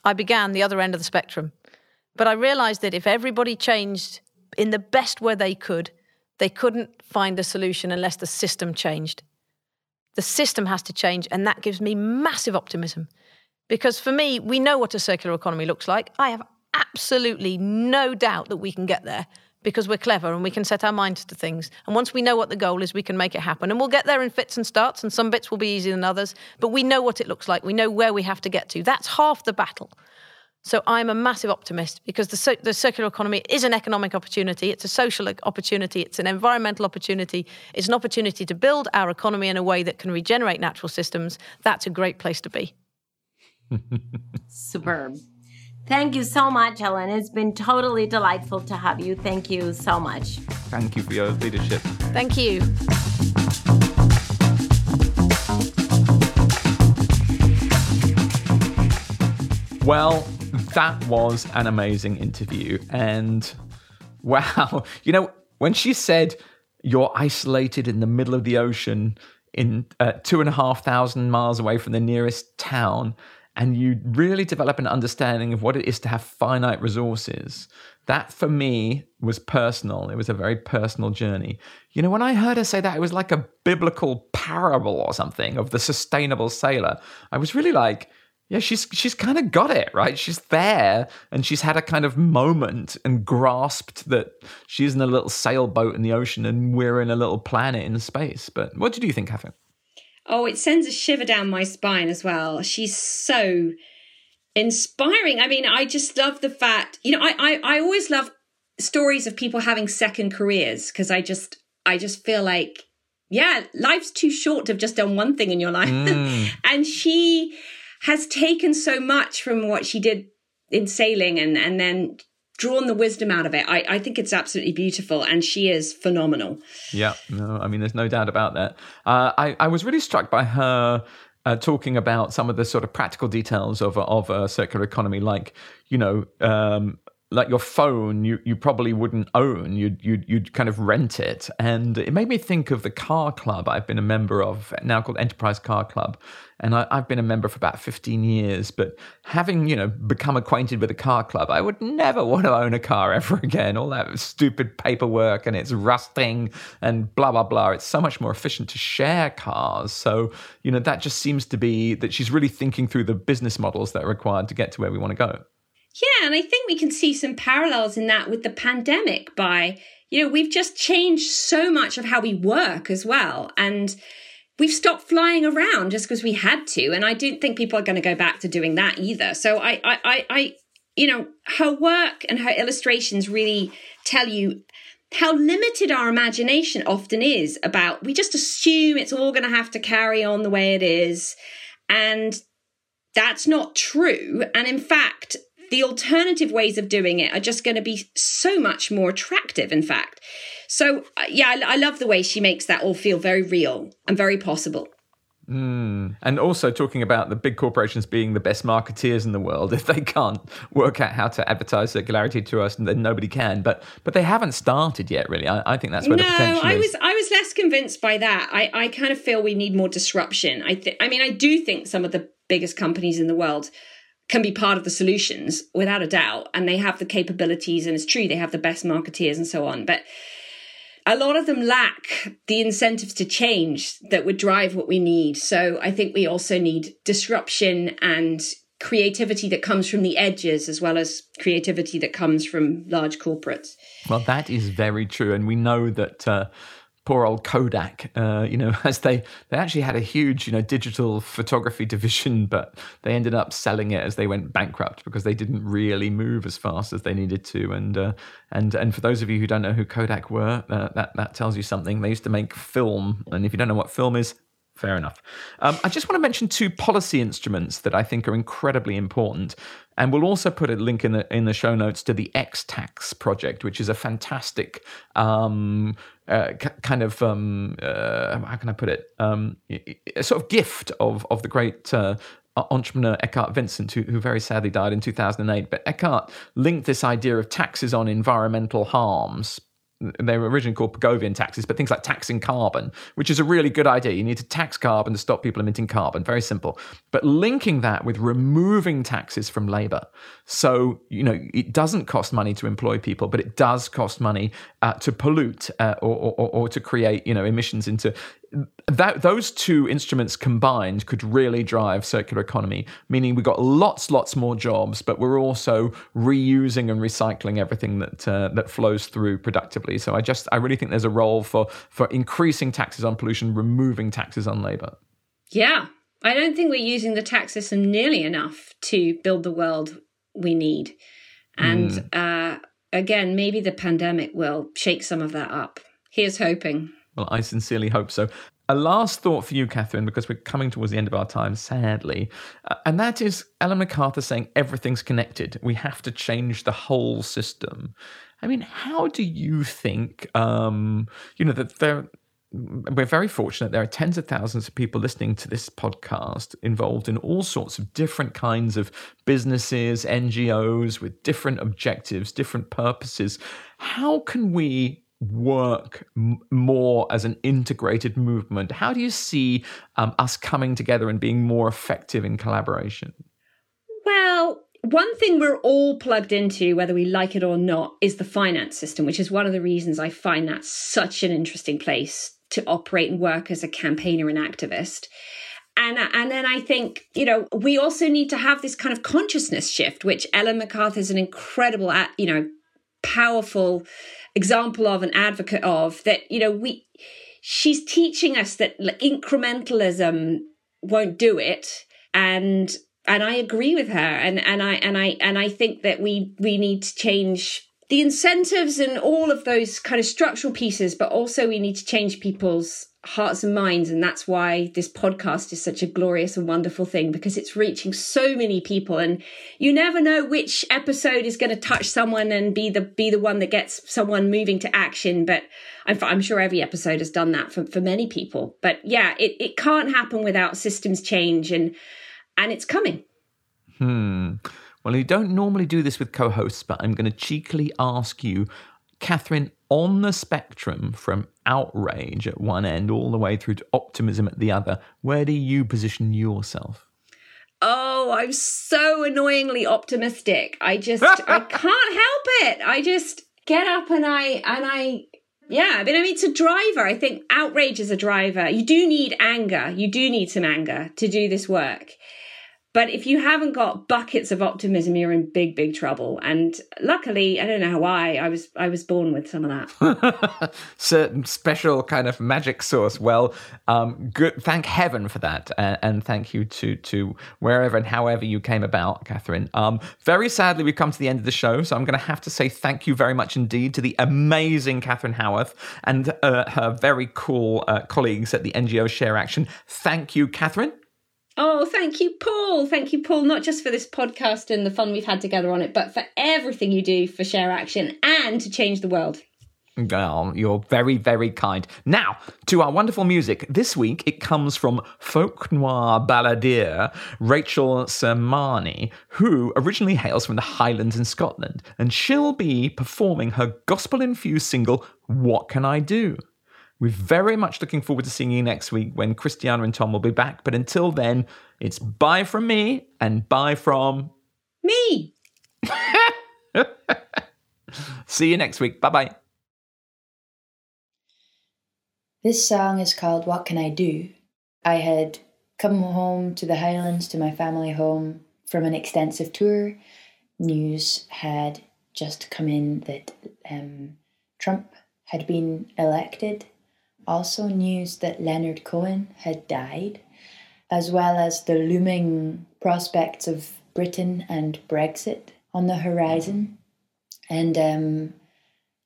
I began the other end of the spectrum. But I realized that if everybody changed in the best way they could, they couldn't find a solution unless the system changed. The system has to change, and that gives me massive optimism. Because for me, we know what a circular economy looks like. I have absolutely no doubt that we can get there because we're clever and we can set our minds to things. And once we know what the goal is, we can make it happen. And we'll get there in fits and starts, and some bits will be easier than others, but we know what it looks like. We know where we have to get to. That's half the battle. So I'm a massive optimist because the, the circular economy is an economic opportunity, it's a social opportunity, it's an environmental opportunity, it's an opportunity to build our economy in a way that can regenerate natural systems. That's a great place to be. Superb. Thank you so much, Ellen. It's been totally delightful to have you. Thank you so much. Thank you for your leadership. Thank you. Well, that was an amazing interview. And wow, you know, when she said you're isolated in the middle of the ocean in uh, two and a half thousand miles away from the nearest town, and you really develop an understanding of what it is to have finite resources. That for me was personal. It was a very personal journey. You know, when I heard her say that, it was like a biblical parable or something of the sustainable sailor. I was really like, yeah, she's she's kind of got it, right? She's there and she's had a kind of moment and grasped that she's in a little sailboat in the ocean and we're in a little planet in space. But what did you think, Catherine? Oh, it sends a shiver down my spine as well. She's so inspiring. I mean, I just love the fact, you know, I I, I always love stories of people having second careers because I just I just feel like, yeah, life's too short to have just done one thing in your life. Mm. and she has taken so much from what she did in sailing and and then drawn the wisdom out of it. I, I think it's absolutely beautiful, and she is phenomenal. Yeah, no, I mean, there's no doubt about that. Uh, I, I was really struck by her. Uh, talking about some of the sort of practical details of of a circular economy, like you know, um, like your phone you you probably wouldn't own. You'd you'd you'd kind of rent it. And it made me think of the car club I've been a member of now called Enterprise Car Club. And I, have been a member for about 15 years but having you know become acquainted with a car club I would never want to own a car ever again. All that stupid paperwork and it's rusting and blah blah blah. It's so much more efficient to share cars. So you know that just seems to be that she's really thinking through the business models that are required to get to where we want to go yeah, and I think we can see some parallels in that with the pandemic by, you know, we've just changed so much of how we work as well. And we've stopped flying around just because we had to. And I don't think people are going to go back to doing that either. So I, I, I, I, you know, her work and her illustrations really tell you how limited our imagination often is about we just assume it's all going to have to carry on the way it is. And that's not true. And in fact, the alternative ways of doing it are just going to be so much more attractive, in fact. So, uh, yeah, I, I love the way she makes that all feel very real and very possible. Mm. And also talking about the big corporations being the best marketeers in the world. If they can't work out how to advertise circularity to us, then nobody can. But but they haven't started yet, really. I, I think that's where no, the potential I is. was I was less convinced by that. I, I kind of feel we need more disruption. I think I mean I do think some of the biggest companies in the world can be part of the solutions without a doubt. And they have the capabilities, and it's true, they have the best marketeers and so on. But a lot of them lack the incentives to change that would drive what we need. So I think we also need disruption and creativity that comes from the edges as well as creativity that comes from large corporates. Well, that is very true. And we know that. Uh, poor old Kodak, uh, you know, as they they actually had a huge, you know, digital photography division, but they ended up selling it as they went bankrupt because they didn't really move as fast as they needed to. And uh, and and for those of you who don't know who Kodak were, uh, that that tells you something. They used to make film, and if you don't know what film is, Fair enough. Um, I just want to mention two policy instruments that I think are incredibly important, and we'll also put a link in the in the show notes to the Ex'tax project, which is a fantastic um, uh, kind of um, uh, how can I put it? Um, a sort of gift of of the great. Uh, entrepreneur Eckart Wintzen, who, who very sadly died in 2008. But Eckart linked this idea of taxes on environmental harms they were originally called Pigovian taxes, but things like taxing carbon, which is a really good idea. You need to tax carbon to stop people emitting carbon. Very simple. But linking that with removing taxes from labor. So, you know, it doesn't cost money to employ people, but it does cost money uh, to pollute uh, or, or, or to create, you know, emissions into that those two instruments combined could really drive circular economy meaning we've got lots lots more jobs but we're also reusing and recycling everything that uh, that flows through productively. So i just i really think there's a role for for increasing taxes on pollution removing taxes on labor. Yeah. I don't think we're using the tax system nearly enough to build the world we need. And mm. uh, again maybe the pandemic will shake some of that up. Here's hoping well, I sincerely hope so. A last thought for you, Catherine, because we're coming towards the end of our time, sadly, uh, and that is Ellen MacArthur saying everything's connected. We have to change the whole system. I mean, how do you think, um, you know, that there, we're very fortunate. There are tens of thousands of people listening to this podcast involved in all sorts of different kinds of businesses, NGOs with different objectives, different purposes. How can we work m- more as an integrated movement? How do you see um, us coming together and being more effective in collaboration? Well, one thing we're all plugged into, whether we like it or not, is the finance system, which is one of the reasons I find that such an interesting place to operate and work as a campaigner and activist. And, and then I think, you know, we also need to have this kind of consciousness shift, which Ellen MacArthur is an incredible, you know, powerful example of an advocate of that you know we she's teaching us that incrementalism won't do it. And and I agree with her. And and I and I and I think that we we need to change the incentives and all of those kind of structural pieces but also we need to change people's hearts and minds. And that's why this podcast is such a glorious and wonderful thing because it's reaching so many people. And you never know which episode is going to touch someone and be the, be the one that gets someone moving to action. But I'm, I'm sure every episode has done that for, for many people. But yeah, it, it can't happen without systems change and, and it's coming. Hmm. Well, you don't normally do this with co hosts, but I'm going to cheekily ask you, Catherine, on the spectrum from outrage at one end all the way through to optimism at the other, where do you position yourself? Oh, I'm so annoyingly optimistic. I just I can't help it. I just get up and I and I yeah, I mean, I mean, it's a driver. I think outrage is a driver. You do need anger. You do need some anger to do this work. But if you haven't got buckets of optimism, you're in big, big trouble. And luckily, I don't know why I was I was born with some of that. Certain special kind of magic source. Well, um, good. Thank heaven for that, and, and, thank you to to wherever and however you came about, Catherine. Um, very sadly, we've come to the end of the show, so I'm going to have to say thank you very much indeed to the amazing Catherine Howarth and uh, her very cool uh, colleagues at the NGO Share Action. Thank you, Catherine. Oh, thank you, Paul. Thank you, Paul, not just for this podcast and the fun we've had together on it, but for everything you do for Share Action and to change the world. Oh, you're very, very kind. Now, to our wonderful music. This week it comes from folk noir balladeer Rachel Sermanni, who originally hails from the Highlands in Scotland, and she'll be performing her gospel infused single, What Can I Do? We're very much looking forward to seeing you next week when Christiana and Tom will be back. But until then, it's bye from me and bye from me. See you next week. Bye bye. This song is called What Can I Do? I had come home to the Highlands, to my family home, from an extensive tour. News had just come in that um, Trump had been elected also news that Leonard Cohen had died, as well as the looming prospects of Britain and Brexit on the horizon. And um,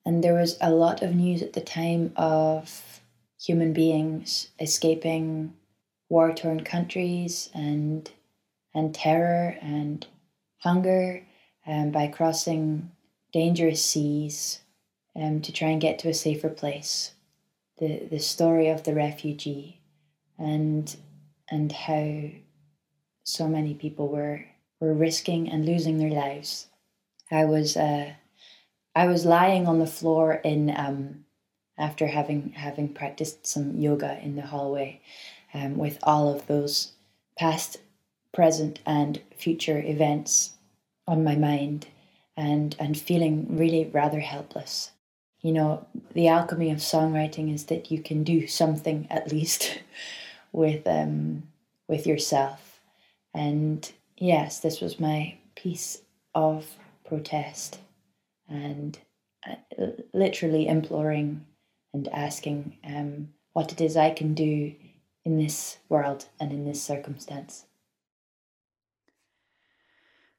and there was a lot of news at the time of human beings escaping war torn countries and and terror and hunger um, by crossing dangerous seas um, to try and get to a safer place the, the story of the refugee and and how so many people were were risking and losing their lives. I was uh, I was lying on the floor in um, after having having practiced some yoga in the hallway um, with all of those past, present, and future events on my mind, and and feeling really rather helpless. You know, the alchemy of songwriting is that you can do something at least with um, with yourself, and yes, this was my piece of protest and uh, literally imploring and asking um, what it is I can do in this world and in this circumstance.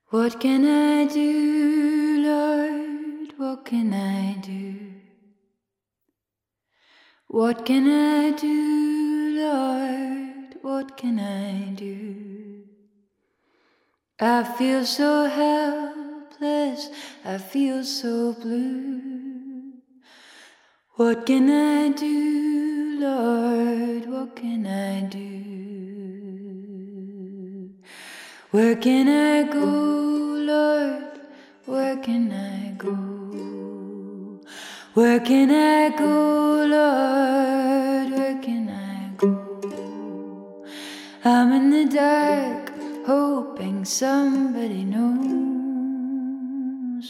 What can I do? What can I do? What can I do, Lord? What can I do? I feel so helpless, I feel so blue. What can I do, Lord? What can I do? Where can I go, Lord? Where can I go? Where can I go, Lord? Where can I go? I'm in the dark, hoping somebody knows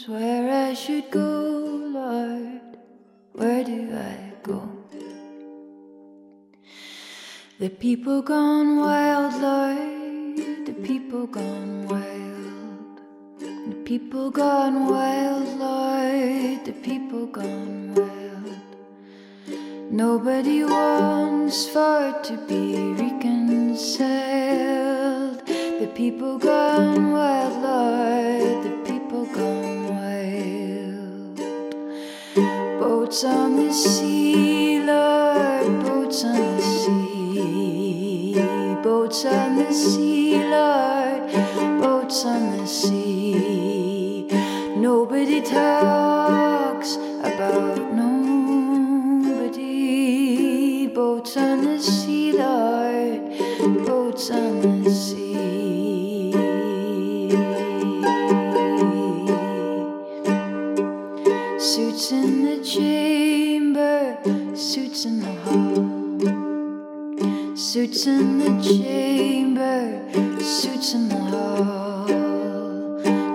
where I should go, Lord. Where do I go? The people gone wild, Lord. The people gone wild. The people gone wild, Lord. The people gone wild. Nobody wants for it to be reconciled. The people gone wild, Lord. The people gone wild. Boats on the sea, Lord. Boats on the sea. Boats on the sea, Lord. Boats on the sea. Nobody talks about nobody. Boats on the sea, Lord. Boats on the sea. Suits in the chamber, suits in the hall. Suits in the chamber, suits in the hall.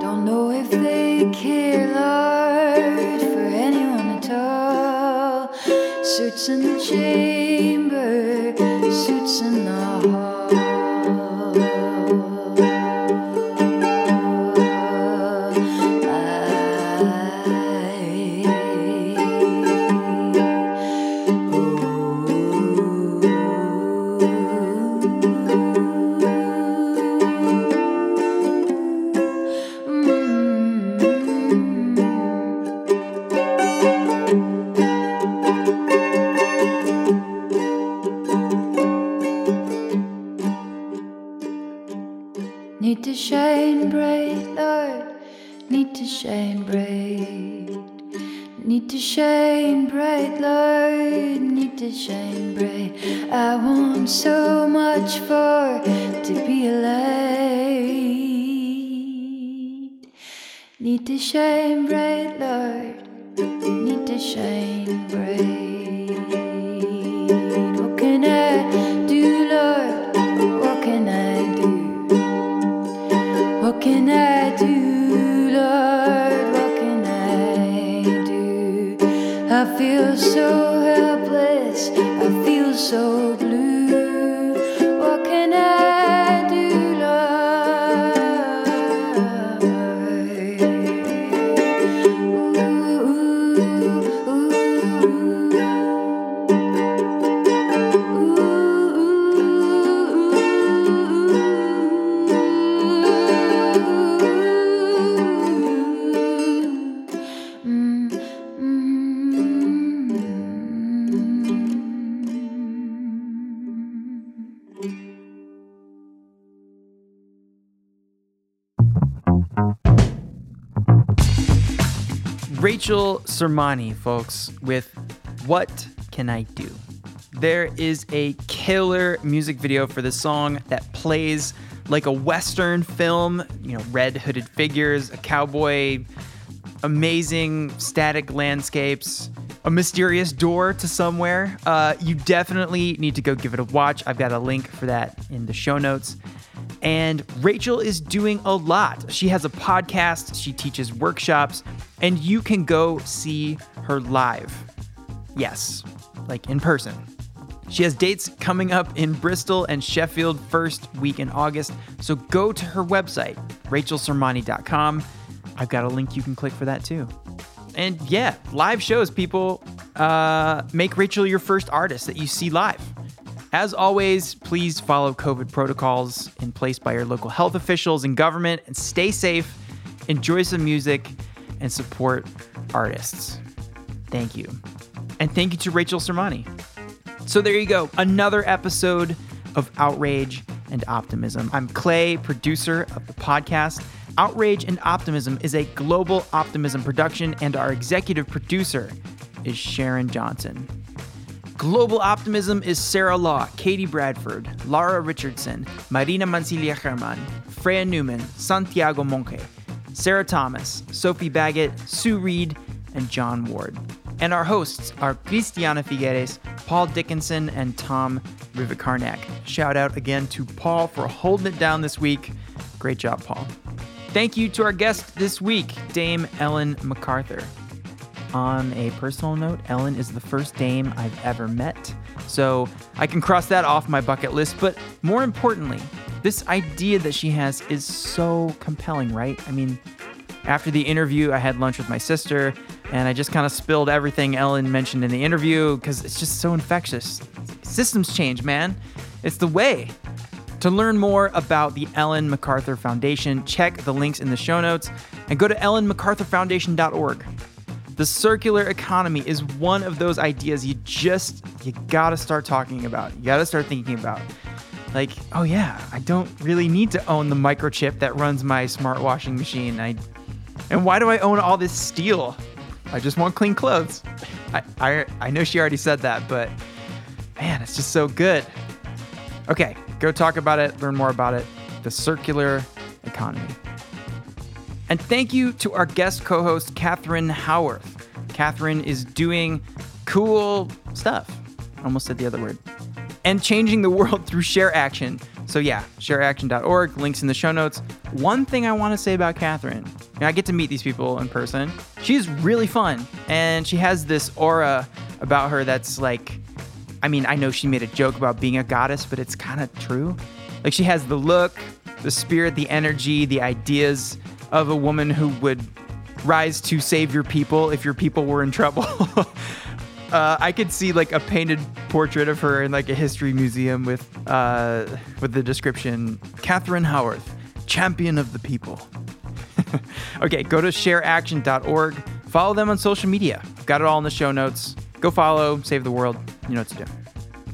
Don't know if they care, Lord, in the chamber, suits in the Need I want so much for to be light. Need to shine bright, Lord. Need to shine bright. What can I do, Lord? What can I do? What can I do, Lord? What can I do? I feel so helpless. I feel so Sermanni, folks, with What Can I Do? There is a killer music video for this song that plays like a Western film, you know, red hooded figures, a cowboy amazing static landscapes, a mysterious door to somewhere, uh, you definitely need to go give it a watch. I've got a link for that in the show notes. And Rachel is doing a lot. She has a podcast, she teaches workshops, and you can go see her live. Yes, like in person. She has dates coming up in Bristol and Sheffield first week in August, so go to her website, rachelsermanni.com. I've got a link you can click for that too. And yeah, live shows, people. Uh, make Rachel your first artist that you see live. As always, please follow COVID protocols in place by your local health officials and government and stay safe, enjoy some music, and support artists. Thank you. And thank you to Rachel Sermanni. So there you go, another episode of Outrage and Optimism. I'm Clay, producer of the podcast. Outrage and Optimism is a global optimism production, and our executive producer is Sharon Johnson. Global Optimism is Sarah Law, Katie Bradford, Lara Richardson, Marina Mancilia Herman, Freya Newman, Santiago Monke, Sarah Thomas, Sophie Baggett, Sue Reed, and John Ward. And our hosts are Cristiana Figueres, Paul Dickinson, and Tom Rivett-Carnac. Shout out again to Paul for holding it down this week. Great job, Paul. Thank you to our guest this week, Dame Ellen MacArthur. On a personal note, Ellen is the first dame I've ever met, so I can cross that off my bucket list. But more importantly, this idea that she has is so compelling, right? I mean, after the interview, I had lunch with my sister, and I just kind of spilled everything Ellen mentioned in the interview because it's just so infectious. Systems change, man. It's the way. To learn more about the Ellen MacArthur Foundation, check the links in the show notes and go to ellenmacarthurfoundation.org. The circular economy is one of those ideas you just you got to start talking about. You got to start thinking about. Like, oh yeah, I don't really need to own the microchip that runs my smart washing machine. I and why do I own all this steel? I just want clean clothes. I, I, I know she already said that, but man, it's just so good. Okay, go talk about it, learn more about it. The circular economy. And thank you to our guest co host, Catherine Howarth. Catherine is doing cool stuff. I Almost said the other word. And changing the world through Share Action. So, yeah, shareaction.org, links in the show notes. One thing I want to say about Catherine you know, I get to meet these people in person. She's really fun, and she has this aura about her that's like, I mean, I know she made a joke about being a goddess, but it's kind of true. Like, she has the look, the spirit, the energy, the ideas of a woman who would rise to save your people if your people were in trouble. uh, I could see like a painted portrait of her in like a history museum with uh, with the description Catherine Howarth, champion of the people. okay, go to shareaction.org. Follow them on social media. Got it all in the show notes. Go follow, save the world. You know what to do.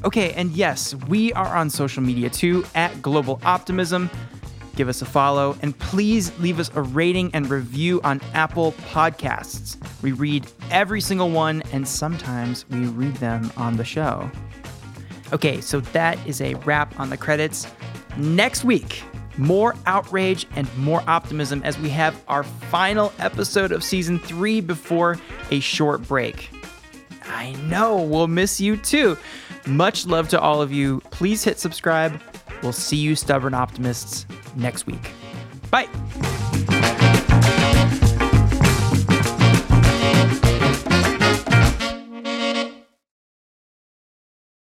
Okay, and yes, we are on social media too at Global Optimism. Give us a follow and please leave us a rating and review on Apple Podcasts. We read every single one and sometimes we read them on the show. Okay, so that is a wrap on the credits. Next week, more outrage and more optimism as we have our final episode of season three before a short break. I know, we'll miss you too. Much love to all of you. Please hit subscribe. We'll see you, stubborn optimists, next week. Bye.